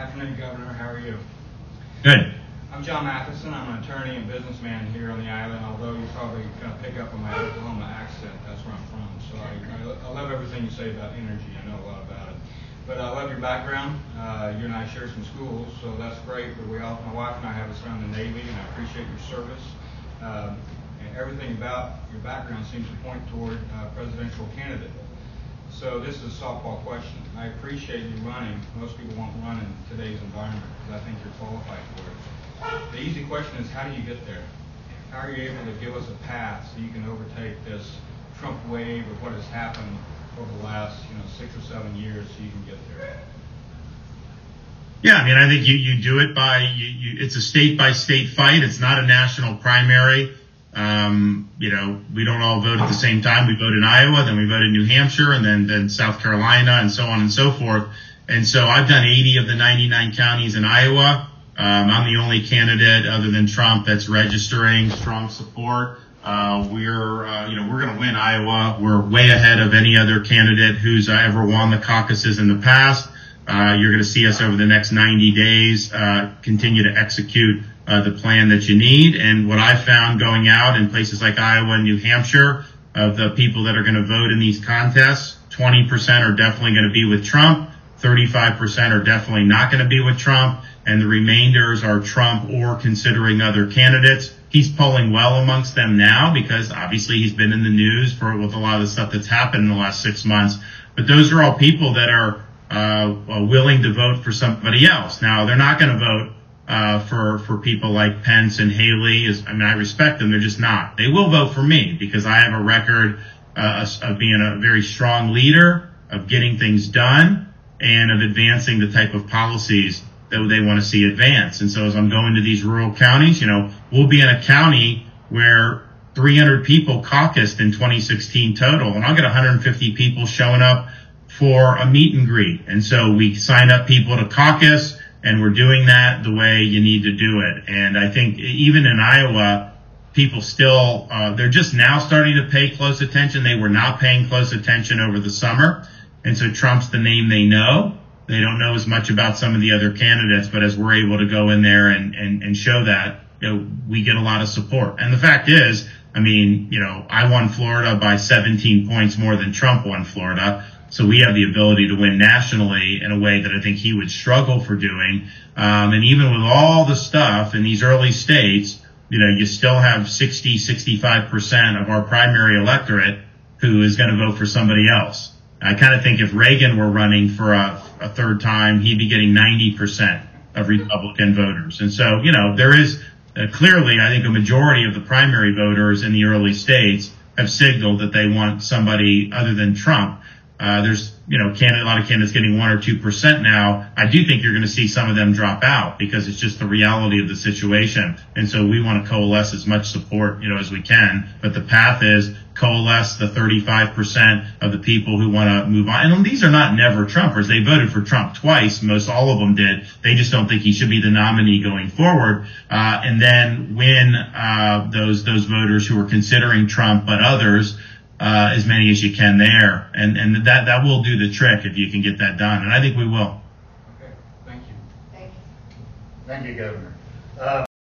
Afternoon, Governor. How are you? Good. I'm John Matheson. I'm an attorney and businessman here on the island, although you're probably going to pick up on my Oklahoma accent. That's where I'm from. So I, I, love everything you say about energy. I know a lot about it. But I love your background. Uh, you and I share some schools, so that's great. But we all, my wife and I have us around the Navy, and I appreciate your service. Um, and everything about your background seems to point toward uh, presidential candidate. So this is a softball question. I appreciate you running. Most people won't run in today's environment because I think you're qualified for it. The easy question is how do you get there? How are you able to give us a path so you can overtake this Trump wave of what has happened over the last you know six or seven years so you can get there? Yeah, I mean, I think you, you do it by you, you, it's a state by state fight. It's not a national primary. Um, you know, we don't all vote at the same time. We vote in Iowa, then we vote in New Hampshire, and then then South Carolina, and so on and so forth. And so I've done 80 of the 99 counties in Iowa. Um, I'm the only candidate other than Trump that's registering strong support. Uh, we're, uh, you know, we're going to win Iowa. We're way ahead of any other candidate who's uh, ever won the caucuses in the past. Uh, you're going to see us over the next 90 days uh, continue to execute uh, the plan that you need. And what I found going out in places like Iowa and New Hampshire, of the people that are going to vote in these contests, 20% are definitely going to be with Trump. 35% are definitely not going to be with Trump, and the remainders are Trump or considering other candidates. He's polling well amongst them now because obviously he's been in the news for with a lot of the stuff that's happened in the last six months. But those are all people that are uh, willing to vote for somebody else. Now they're not going to vote uh, for for people like Pence and Haley. I mean, I respect them; they're just not. They will vote for me because I have a record uh, of being a very strong leader, of getting things done and of advancing the type of policies that they want to see advance. And so as I'm going to these rural counties, you know, we'll be in a county where 300 people caucused in 2016 total, and I'll get 150 people showing up for a meet and greet. And so we sign up people to caucus, and we're doing that the way you need to do it. And I think even in Iowa, people still, uh, they're just now starting to pay close attention. They were not paying close attention over the summer. And so Trump's the name they know. They don't know as much about some of the other candidates, but as we're able to go in there and, and, and show that, you know, we get a lot of support. And the fact is, I mean, you know, I won Florida by 17 points more than Trump won Florida. So we have the ability to win nationally in a way that I think he would struggle for doing. Um, and even with all the stuff in these early states, you know, you still have 60, 65% of our primary electorate who is going to vote for somebody else. I kind of think if Reagan were running for a, a third time, he'd be getting 90% of Republican voters. And so, you know, there is uh, clearly, I think a majority of the primary voters in the early states have signaled that they want somebody other than Trump. Uh, there's, you know, a lot of candidates getting one or two percent now. I do think you're going to see some of them drop out because it's just the reality of the situation. And so we want to coalesce as much support, you know, as we can. But the path is coalesce the 35% of the people who want to move on. And these are not never Trumpers. They voted for Trump twice. Most all of them did. They just don't think he should be the nominee going forward. Uh, and then when uh, those, those voters who are considering Trump, but others, uh, as many as you can there. And, and that, that will do the trick if you can get that done. And I think we will. Okay, thank you. Thank you, thank you Governor. Uh,